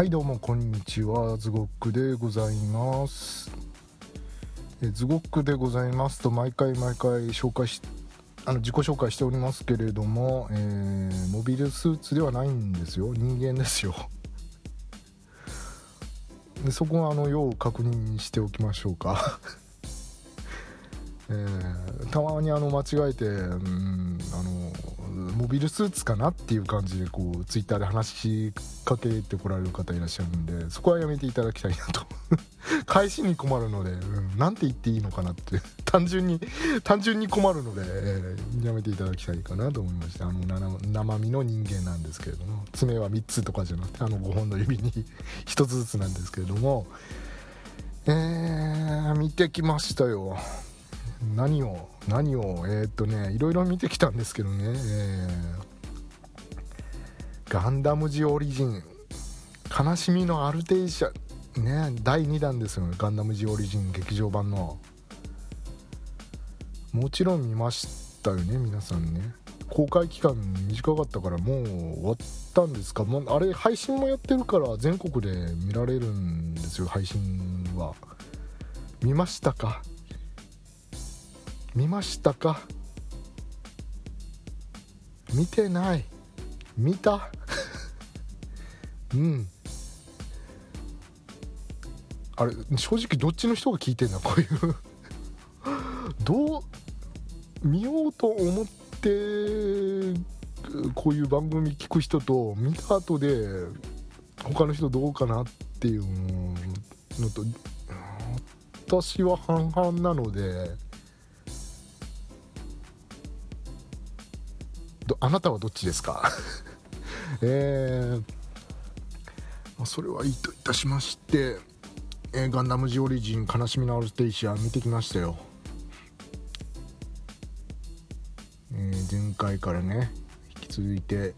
はいどうもこんにちは。ズゴックでございます。えズゴックでございますと毎回毎回紹介しあの自己紹介しておりますけれども、えー、モビルスーツではないんですよ。人間ですよ。でそこはあの要確認しておきましょうか。えー、たまにあの間違えて、うん、あのモビルスーツかなっていう感じでこうツイッターで話しかけてこられる方いらっしゃるんでそこはやめていただきたいなと。返しに困るので、うん、なんて言っていいのかなって。単純に単純に困るので、えー、やめていただきたいかなと思いましたあの生身の人間なんですけれども爪は3つとかじゃなくてあの5本の指に 1つずつなんですけれどもえー、見てきましたよ。何を何をえー、っとねいろいろ見てきたんですけどね、えー、ガンダムジオリジン。悲しみのアルテイシャね第2弾ですよ。ねガンダムジオリジン劇場版の。もちろん見ましたよね皆さんね。公開期間短かったからもう終わったんですか？もうあれ配信もやってるから全国で見られるんですよ配信は。見ましたか？見ましたか？見てない。見た？うん。あれ正直どっちの人が聞いてんだこういう。どう見ようと思ってこういう番組聞く人と見た後で他の人どうかなっていうのと私は半々なのであなたはどっちですか？えー、それはいいといたしまして、えー、ガンダムジオリジン悲しみのアルテイシア見てきましたよ、えー、前回からね引き続いて、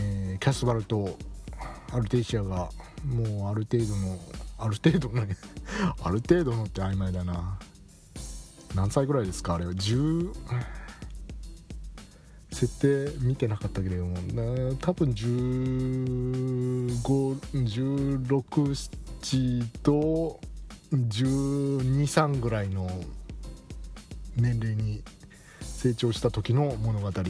えー、キャスバルとアルテイシアがもうある程度のある程度の ある程度のって曖昧だな。何歳ぐらいですかあれは？10設定見てなかったけれども多分151617と123ぐらいの年齢に成長した時の物語で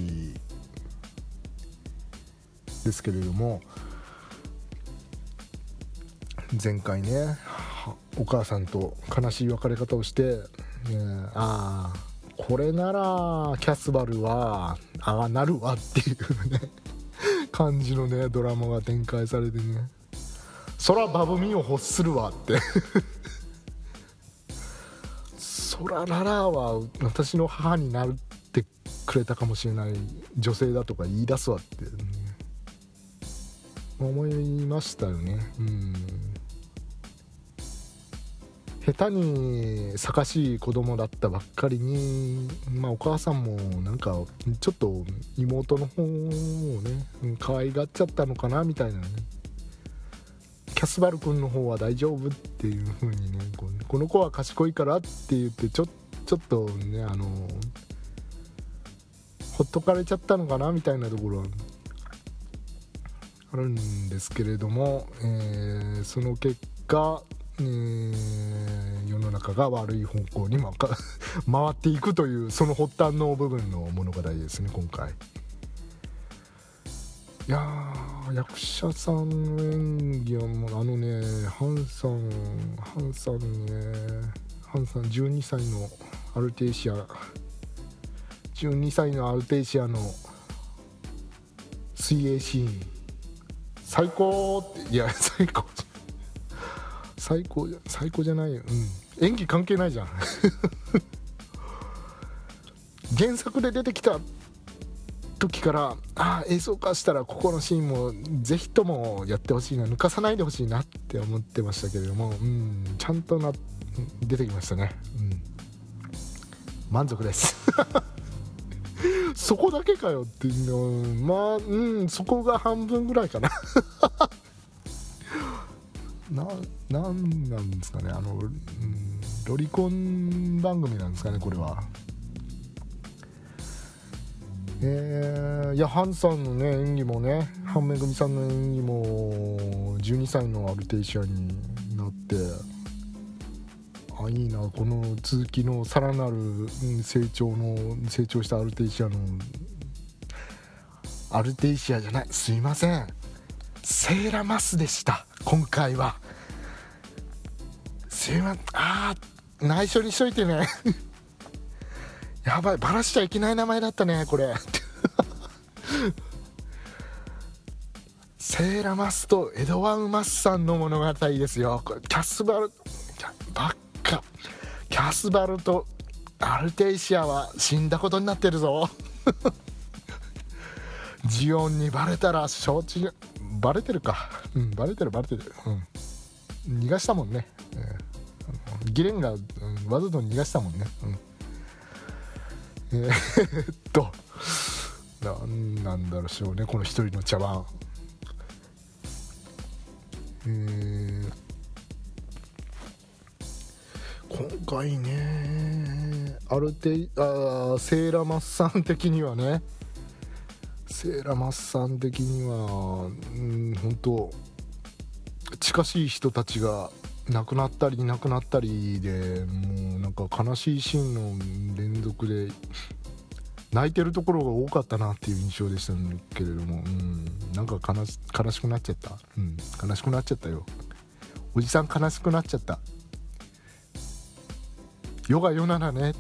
すけれども前回ねお母さんと悲しい別れ方をして、ね、ああこれならキャスバルはああなるわっていうね。感じのねドラマが展開されてね。そらバブミを欲するわって。そらララは私の母になってくれたかもしれない女性だとか言い出すわって、ね、思いましたよね。うん。下手にかしい子供だったばっかりに、まあ、お母さんもなんかちょっと妹の方をね可愛がっちゃったのかなみたいなねキャスバル君の方は大丈夫っていう風にねこの子は賢いからって言ってちょちょっとねあのほっとかれちゃったのかなみたいなところはあるんですけれども、えー、その結果えー、が悪い方向に、回っていくというその発端の部分の物語ですね今回。いや役者さんの演技はもうあのねハンさんハンさんねハンさん12歳のアルテイシア12歳のアルテイシアの水泳シーン。最高っていや最高最高じゃ 最高じゃないよ、うん、演技関係ないじゃん。原作で出てきた時からああ映像化したらここのシーンもぜひともやってほしいな抜かさないでほしいなって思ってましたけれども、うん、ちゃんとな出てきましたね、うん、満足です。そこだけかよっていうのまあうんそこが半分ぐらいかな。ななんなんですかねあの、うん、ロリコン番組なんですかねこれは。えー、いやハンさんのね演技もね半めぐみさんの演技も12歳のアルテイシアになってあいいなこの続きのさらなる成長の成長したアルテイシアのアルテイシアじゃないすいませんセーラマスでした。今回は。すいませんああ内緒にしといてね。やばいバラしちゃいけない名前だったねこれ。セーラマスとエドワン・マッサンの物語ですよ。これキャスバルばっか。キャスバルとアルテイシアは死んだことになってるぞ。ジオンにバレたら承知バレてるか。うんバレてるバレてる。うん。逃がしたもんね、えー、ギレンが、うん、わざと逃がしたもんね。うん。えー、っとなんなんだろうしょうねこの一人の茶碗えー、今回ねある程度セーラマッサン的にはねセーラマッサン的にはうん本当近しい人たちが亡くなったりいなくなったりでもうなんか悲しいシーンの連続で泣いてるところが多かったなっていう印象でしたけれども、うん、なんか悲し悲しくなっちゃった、うん、悲しくなっちゃったよ。おじさん悲しくなっちゃった。世が世ならね。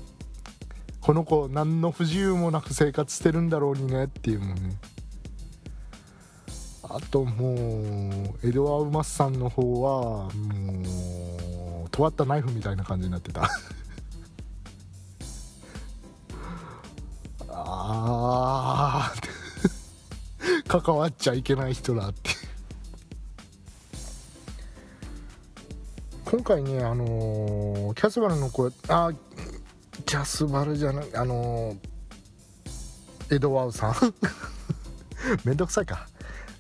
この子何の不自由もなく生活してるんだろうにねっていうもんね。あともうエドワー・ウマスさんの方はもう尖ったナイフみたいな感じになってた。ああ関わっちゃいけない人だって。今回ねあのー、キャスバルの声あキャスバルじゃないあのー、エドワウさん。めんどくさいか。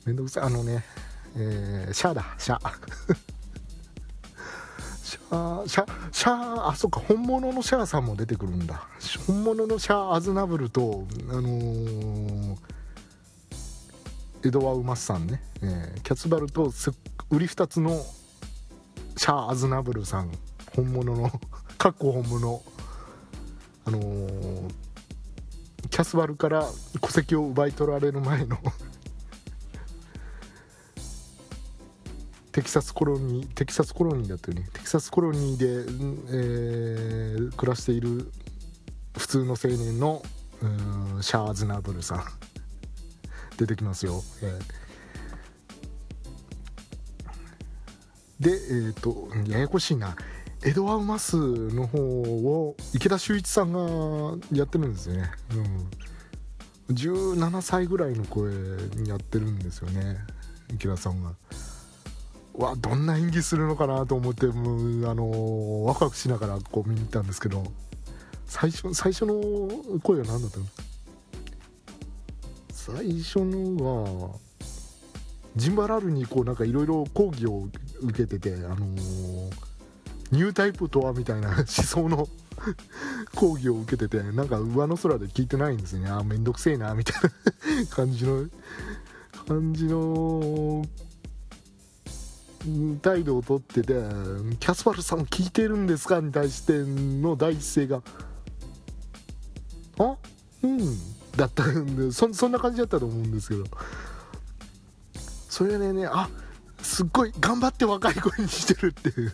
めんどくさい。あのねえー、シャアだシャ。ア シャーシャシャーあそっか。本物のシャアさんも出てくるんだ。本物のシャア・アズナブルとあのー、エドワ・ウマスさんね、えー、キャツバルと売り2つのシャア・アズナブルさん。本物の かっこ本物。あのー、キャスバルから戸籍を奪い取られる前のテキサスコロニーテキサスコロニーだったよね。テキサスコロニーで、えー、暮らしている普通の青年のシャーズナブルさん出てきますよ、えー、でえっ、ー、とややこしいな。エドワー・マスの方を池田秀一さんがやってるんですよね、うん、17歳ぐらいの声やってるんですよね。池田さんが。わどんな演技するのかなと思ってもあのワクワクしながらこう見に行ったんですけど最初最初の声は何だったの？最初のはジンバラルにこうなんかいろいろ講義を受けててあのー、ニュータイプとはみたいな思想の 講義を受けててなんか上の空で聞いてないんですね。あめんどくせえなみたいな感じの感じの態度をとっててキャスパルさん聞いてるんですかに対しての第一声があ？うん。だったんでそんな感じだったと思うんですけど。それでねあすっごい頑張って若い声にしてるっていう。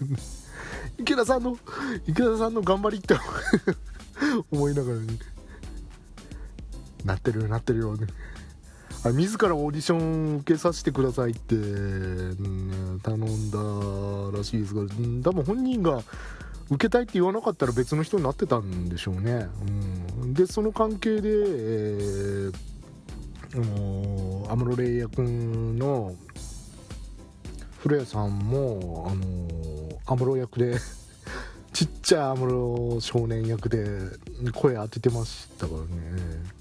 池田さんの池田さんの頑張りって 思いながらねなってるよなってるよ。ねあ自らオーディション受けさせてくださいって、ね、頼んだらしいですが多分本人が受けたいって言わなかったら別の人になってたんでしょうね、うん、でその関係で、えー、安室レイヤ君の古谷さんもあの安室役で ちっちゃい安室少年役で声当ててましたからね。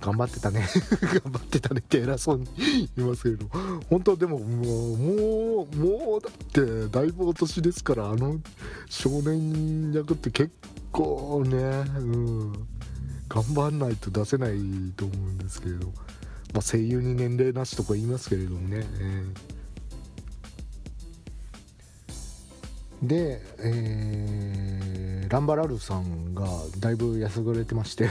頑張ってたね。頑張ってたねって偉そうに言いますけれど。本当でももうもうもうだってだいぶお年ですからあの少年役って結構ねうん。頑張んないと出せないと思うんですけれど。まあ、声優に年齢なしとか言いますけれどもね、えー、で、えー、ランバラルさんがだいぶやさぐれてまして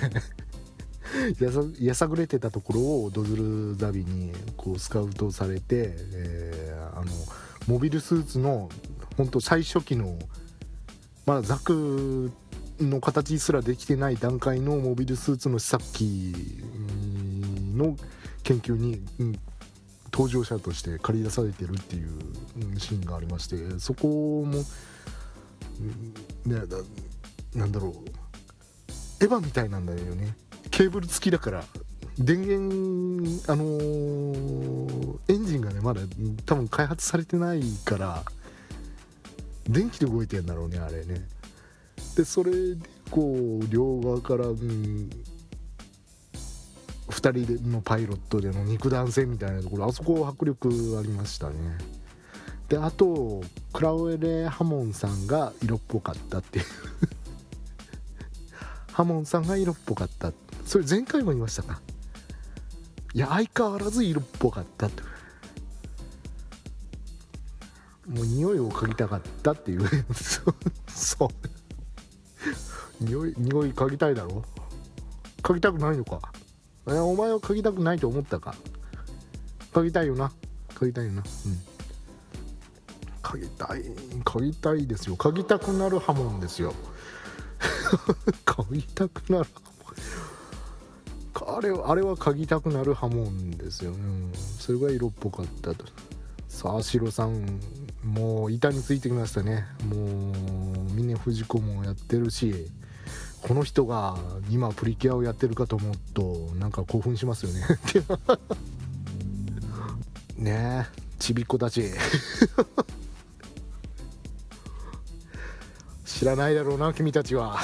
やさやさぐれてたところをドズルザビにこうスカウトされて、えー、あのモビルスーツの本当最初期のまだザクの形すらできてない段階のモビルスーツの試作機の研究に、うん、登場者として借り出されてるっていう、シーンがありましてそこも、ねなんだろう。エヴァみたいなんだよね。ケーブル付きだから電源あのー、エンジンがねまだ多分開発されてないから電気で動いてんだろうねあれね。でそれでこう両側から、うん、2人のパイロットでの肉弾戦みたいなところあそこ迫力ありましたね。であとクラウエレ・ハモンさんが色っぽかったっていう。ハモンさんが色っぽかった。それ前回も言いましたか。いや相変わらず色っぽかったと。もう匂いを嗅ぎたかったっていう。そう。匂い匂い嗅ぎたいだろ。嗅ぎたくないのか。えお前は嗅ぎたくないと思ったか？嗅ぎたいよな。嗅ぎたいよな。うん。嗅ぎたい。嗅ぎたいですよ。嗅ぎたくなるハモンですよ。嗅ぎたくなるあれあれは嗅ぎたくなるハモンですよ。ね、うん、それが色っぽかったと。さあシロさんもう板についてきましたね。もう峰不二子もやってるし。この人が今プリキュアをやってるかと思うとなんか興奮しますよね。ねえちびっ子たち。知らないだろうな君たちは。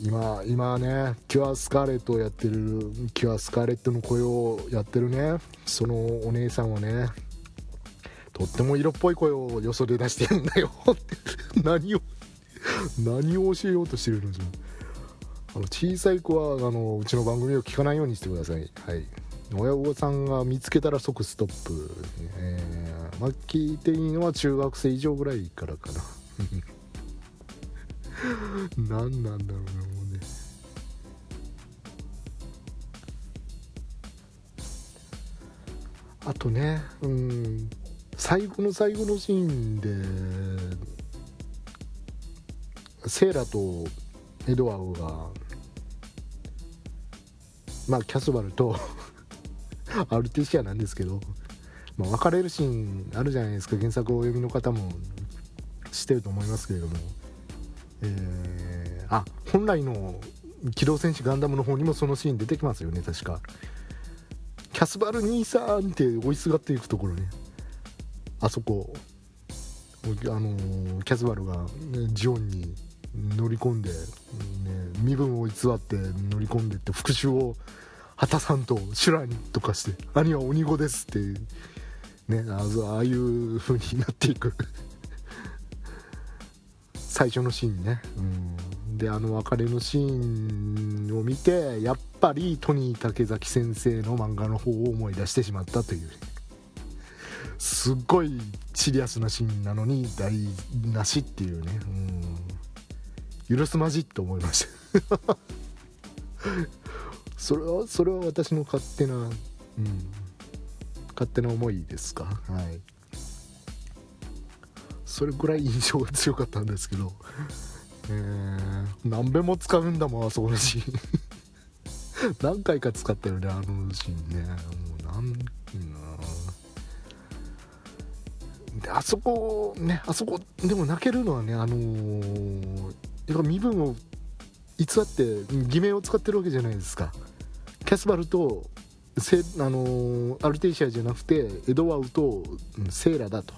今今ねキュアスカーレットをやってるキュアスカーレットの声をやってるね。そのお姉さんはねとっても色っぽい声をよそで出してるんだよ。何を何を教えようとしてるんですよあの小さい子はあのうちの番組を聞かないようにしてください。はい。親御さんが見つけたら即ストップ、えー、まあ、聞いていいのは中学生以上ぐらいからかな。何なんだろうねもうね。あとねうん最後の最後のシーンでセーラとエドワードがまあキャスバルと アルティシアなんですけど、まあ、別れるシーンあるじゃないですか。原作をお読みの方も知ってると思いますけれども、えー、あ本来の「機動戦士ガンダム」の方にもそのシーン出てきますよね確か。キャスバル兄さんって追いすがっていくところね。あそこあのー、キャスバルが、ジオンに乗り込んで、ね、身分を偽って乗り込んでって復讐を果たさんと修羅にとかして兄は鬼子ですってねああいう風になっていく。最初のシーンね、うん、であの別れのシーンを見てやっぱりトニー竹崎先生の漫画の方を思い出してしまったという。すっごいシリアスなシーンなのに台無しっていうね、うん。許すまじって思いました。それはそれは私の勝手な、うん、勝手な思いですか？はい。それぐらい印象が強かったんですけど。えー、何べも使うんだもんあそこのシーン。何回か使ったよねあのシーンね。もうなんであそこねあそこでも泣けるのはねあのー、やっぱ身分を偽って偽名を使ってるわけじゃないですか。キャスバルとセあのアルテイシアじゃなくてエドワウとセーラだと。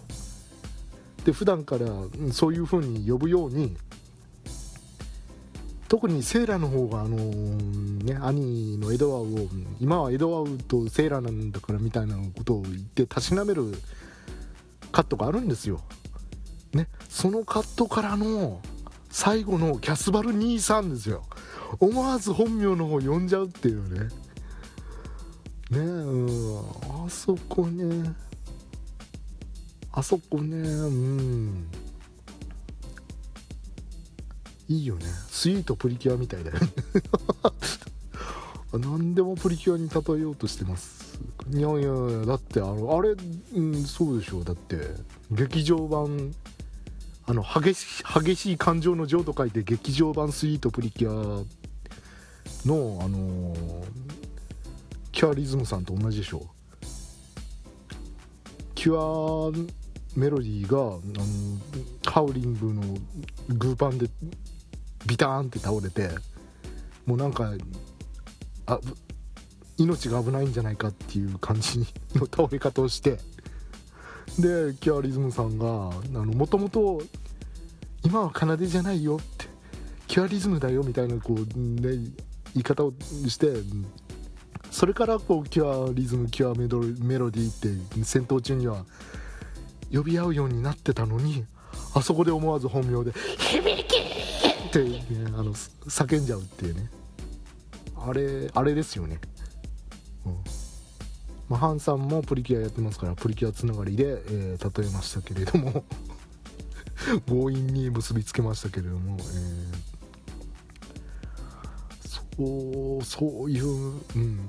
で普段からそういう風に呼ぶように特にセーラの方があのね兄のエドワウを今はエドワウとセーラなんだからみたいなことを言ってたしなめるカットがあるんですよ。ねそのカットからの最後のキャスバル23ですよ。思わず本名の方呼んじゃうっていうね。ねうあそこね。あそこね。うん。いいよね。スイートプリキュアみたいだよね。何でもプリキュアに例えようとしてます。いやいやだってあのあれ、うん、そうでしょ。うだって劇場版あの激し激しい感情の情と書いて劇場版スイートプリキュアのあのキュアリズムさんと同じでしょキュアメロディーがあのハウリングのグーパンでビターンって倒れてもうなんかあ命が危ないんじゃないかっていう感じの倒れ方をしてでキュアリズムさんがもともと今は奏じゃないよってキュアリズムだよみたいなこう、ね、言い方をしてそれからこうキュアリズムキュアメドメロディーって戦闘中には呼び合うようになってたのにあそこで思わず本名で「響き!」って、ね、あの叫んじゃうっていうねあれあれですよねまあ、ハンさんもプリキュアやってますからプリキュアつながりで、えー、例えましたけれども 強引に結びつけましたけれども、えー、そうそういう、うん、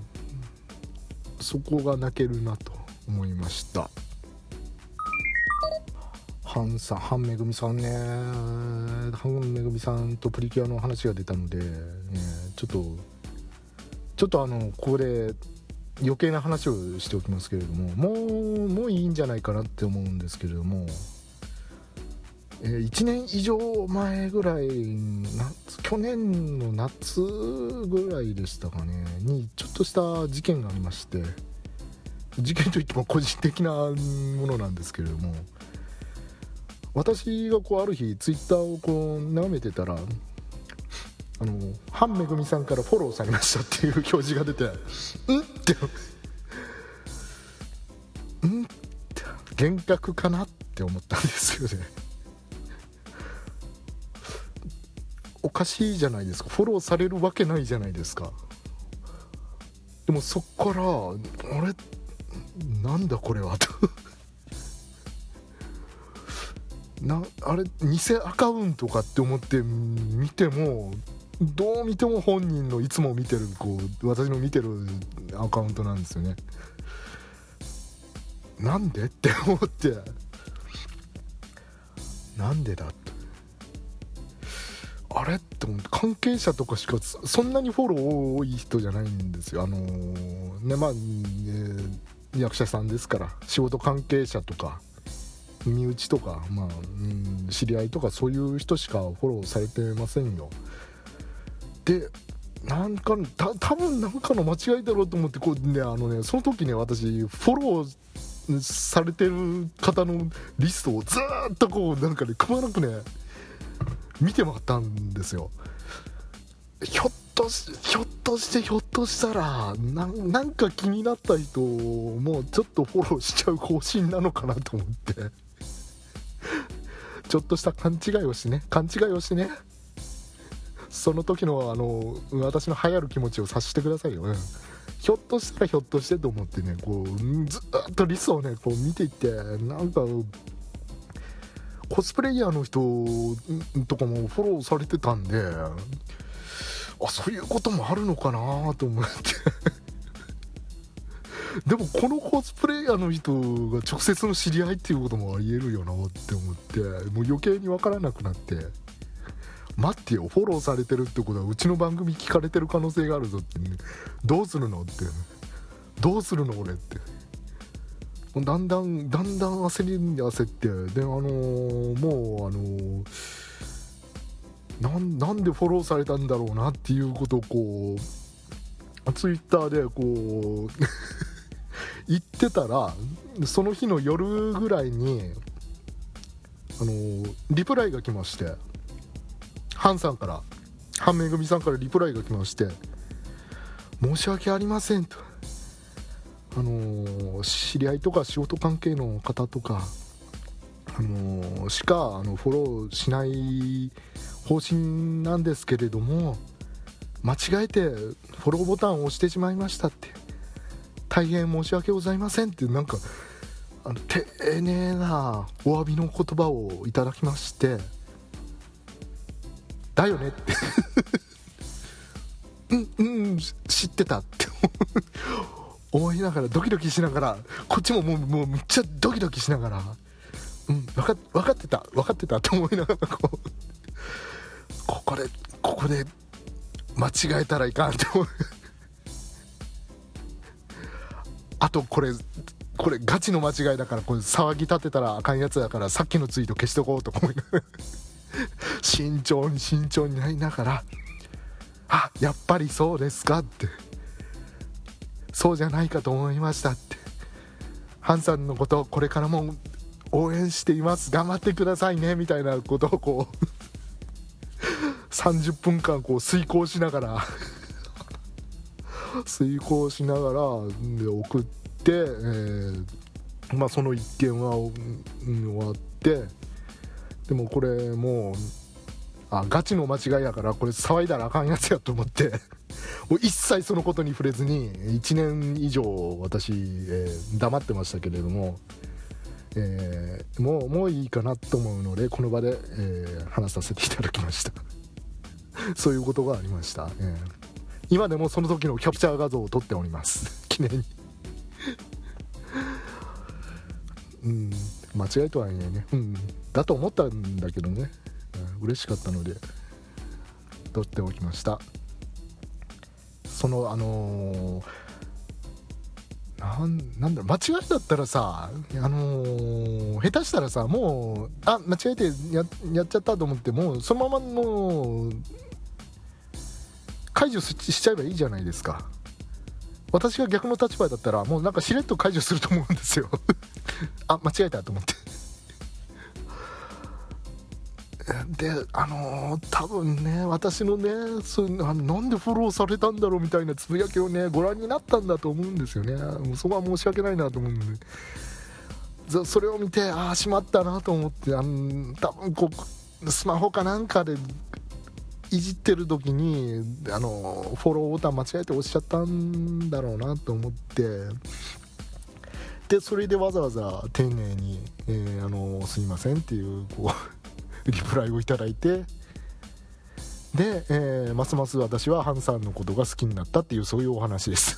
そこが泣けるなと思いました。ハンさんハンめぐみさんね。ハンめぐみさんとプリキュアの話が出たので、ね、ちょっとちょっとあのここで余計な話をしておきますけれどももうもういいんじゃないかなって思うんですけれども、えー、1年以上前ぐらい夏去年の夏ぐらいでしたかねにちょっとした事件がありまして事件といっても個人的なものなんですけれども私がこうある日ツイッターをこう眺めてたらあのハンめぐみさんからフォローされましたっていう表示が出て うんって。うんって。幻覚かなって思ったんですよね。おかしいじゃないですか。フォローされるわけないじゃないですか。でもそっからあれ？なんだこれはと。なあれ？偽アカウントかって思って見てもどう見ても本人のいつも見てるこう私の見てるアカウントなんですよね。なんで？って思って。なんでだって。あれ？って思って。関係者とかしかそんなにフォロー多い人じゃないんですよ。あのー、ねまあ、ね、役者さんですから。仕事関係者とか身内とか、まあ、うん、知り合いとかそういう人しかフォローされてませんよ。でなんかた多分なんかの間違いだろうと思ってこう、ね、あのねその時ね私フォローされてる方のリストをずっとこうなんかねくまなくね見て回ったんですよ。ひょっとしひょっとしてひょっとしたらなんか気になった人もうちょっとフォローしちゃう方針なのかなと思って。ちょっとした勘違いをしね勘違いをしね。その時のあの私の流行る気持ちを察してくださいよ、ね、ひょっとしたらひょっとしてと思ってねこうずっとリスをねこう見ていってなんかコスプレイヤーの人とかもフォローされてたんであそういうこともあるのかなと思って。でもこのコスプレイヤーの人が直接の知り合いっていうこともありえるよなって思ってもう余計に分からなくなって。待ってよフォローされてるってことはうちの番組聞かれてる可能性があるぞって、ね、どうするのって、どうするの俺って。だんだんだんだん焦りに焦って。であのー、もうあのーなんでフォローされたんだろうなっていうことをこうツイッターでこう 言ってたらその日の夜ぐらいにあのリプライが来まして。ハンさんからハンめぐみさんからリプライが来まして申し訳ありませんと。あの知り合いとか仕事関係の方とかあのしかあのフォローしない方針なんですけれども間違えてフォローボタンを押してしまいましたって。大変申し訳ございませんってなんかあの丁寧なお詫びの言葉をいただきまして。だよねって。うんうん知ってたって思いながらドキドキしながらこっちももうもうめっちゃドキドキしながらうん分か分かってた分かってたと思いながらこうここでここで間違えたらいかんって思う。あとこれこれガチの間違いだからこれ騒ぎ立てたらあかんやつだからさっきのツイート消しとこうとか思いながら。慎重に慎重になりながらあやっぱりそうですか？って。そうじゃないかと思いましたって。ハンさんのことをこれからも応援しています。頑張ってくださいね。みたいなことをこう 30分間こう遂行しながら 遂行しながらで送って、えー、まあ、その一件は、うん、終わってでもこれもうあガチの間違いやからこれ騒いだらあかんやつやと思って。もう一切そのことに触れずに1年以上私、えー、黙ってましたけれども、えー、もうもういいかなと思うのでこの場で、えー、話させていただきました。そういうことがありました、えー、今でもその時のキャプチャー画像を撮っております。記念に。うん間違いとは言えね、うん、だと思ったんだけどね、うん、嬉しかったので撮っておきました。そのあのー、なんだろう間違いだったらさ、あのー、下手したらさもうあ間違えてややっちゃったと思ってもうそのままの解除しちゃえばいいじゃないですか。私が逆の立場だったらもうなんかしれっと解除すると思うんですよ。あ間違えたと思って。であのー、多分ね私のねそなんでフォローされたんだろうみたいなつぶやきをねご覧になったんだと思うんですよね。もうそこは申し訳ないなと思うんで。それを見てああしまったなと思ってあの多分こうスマホかなんかでいじってる時にあのフォローボタン間違えて押しちゃったんだろうなと思って。でそれでわざわざ丁寧に、えー、あのすいませんっていうこうリプライをいただいてで、えー、ますます私はハンさんのことが好きになったっていうそういうお話です。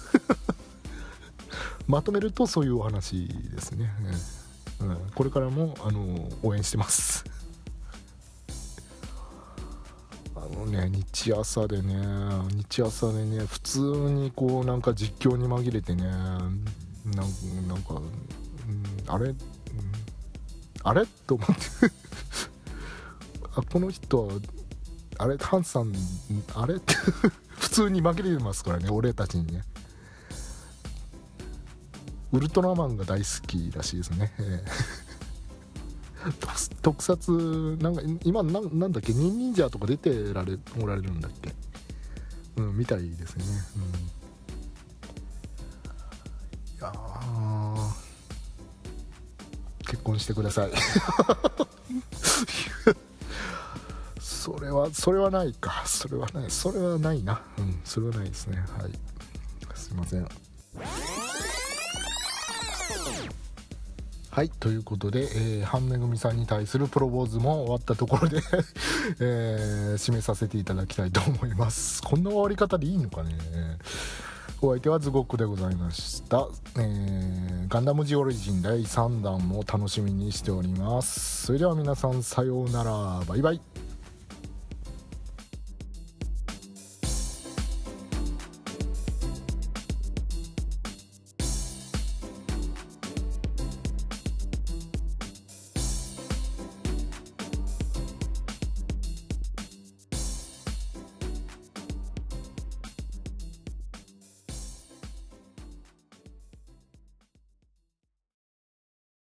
まとめるとそういうお話ですね、うん、これからもあの応援してます。あのね日朝でね日朝でね普通にこうなんか実況に紛れてねなんなんか、うん、あれ、あれ？と思って。あこの人はあれハンさんあれ？っ て普通に紛れてますからね俺たちにね。ウルトラマンが大好きらしいですね、えー 特撮なんか今ななんだっけ？忍忍者とか出てられおられるんだっけ？うんみたいですね。うん。いや結婚してください。それはそれはないか。それはない。それはないな。うんそれはないですね。はい。すいません。はいということで、えー、半めぐみさんに対するプロポーズも終わったところで えー、締めさせていただきたいと思います。こんな終わり方でいいのかね。お相手はズゴックでございました、えー、ガンダムジオリジン第3弾も楽しみにしております。それでは皆さんさようなら。バイバイ。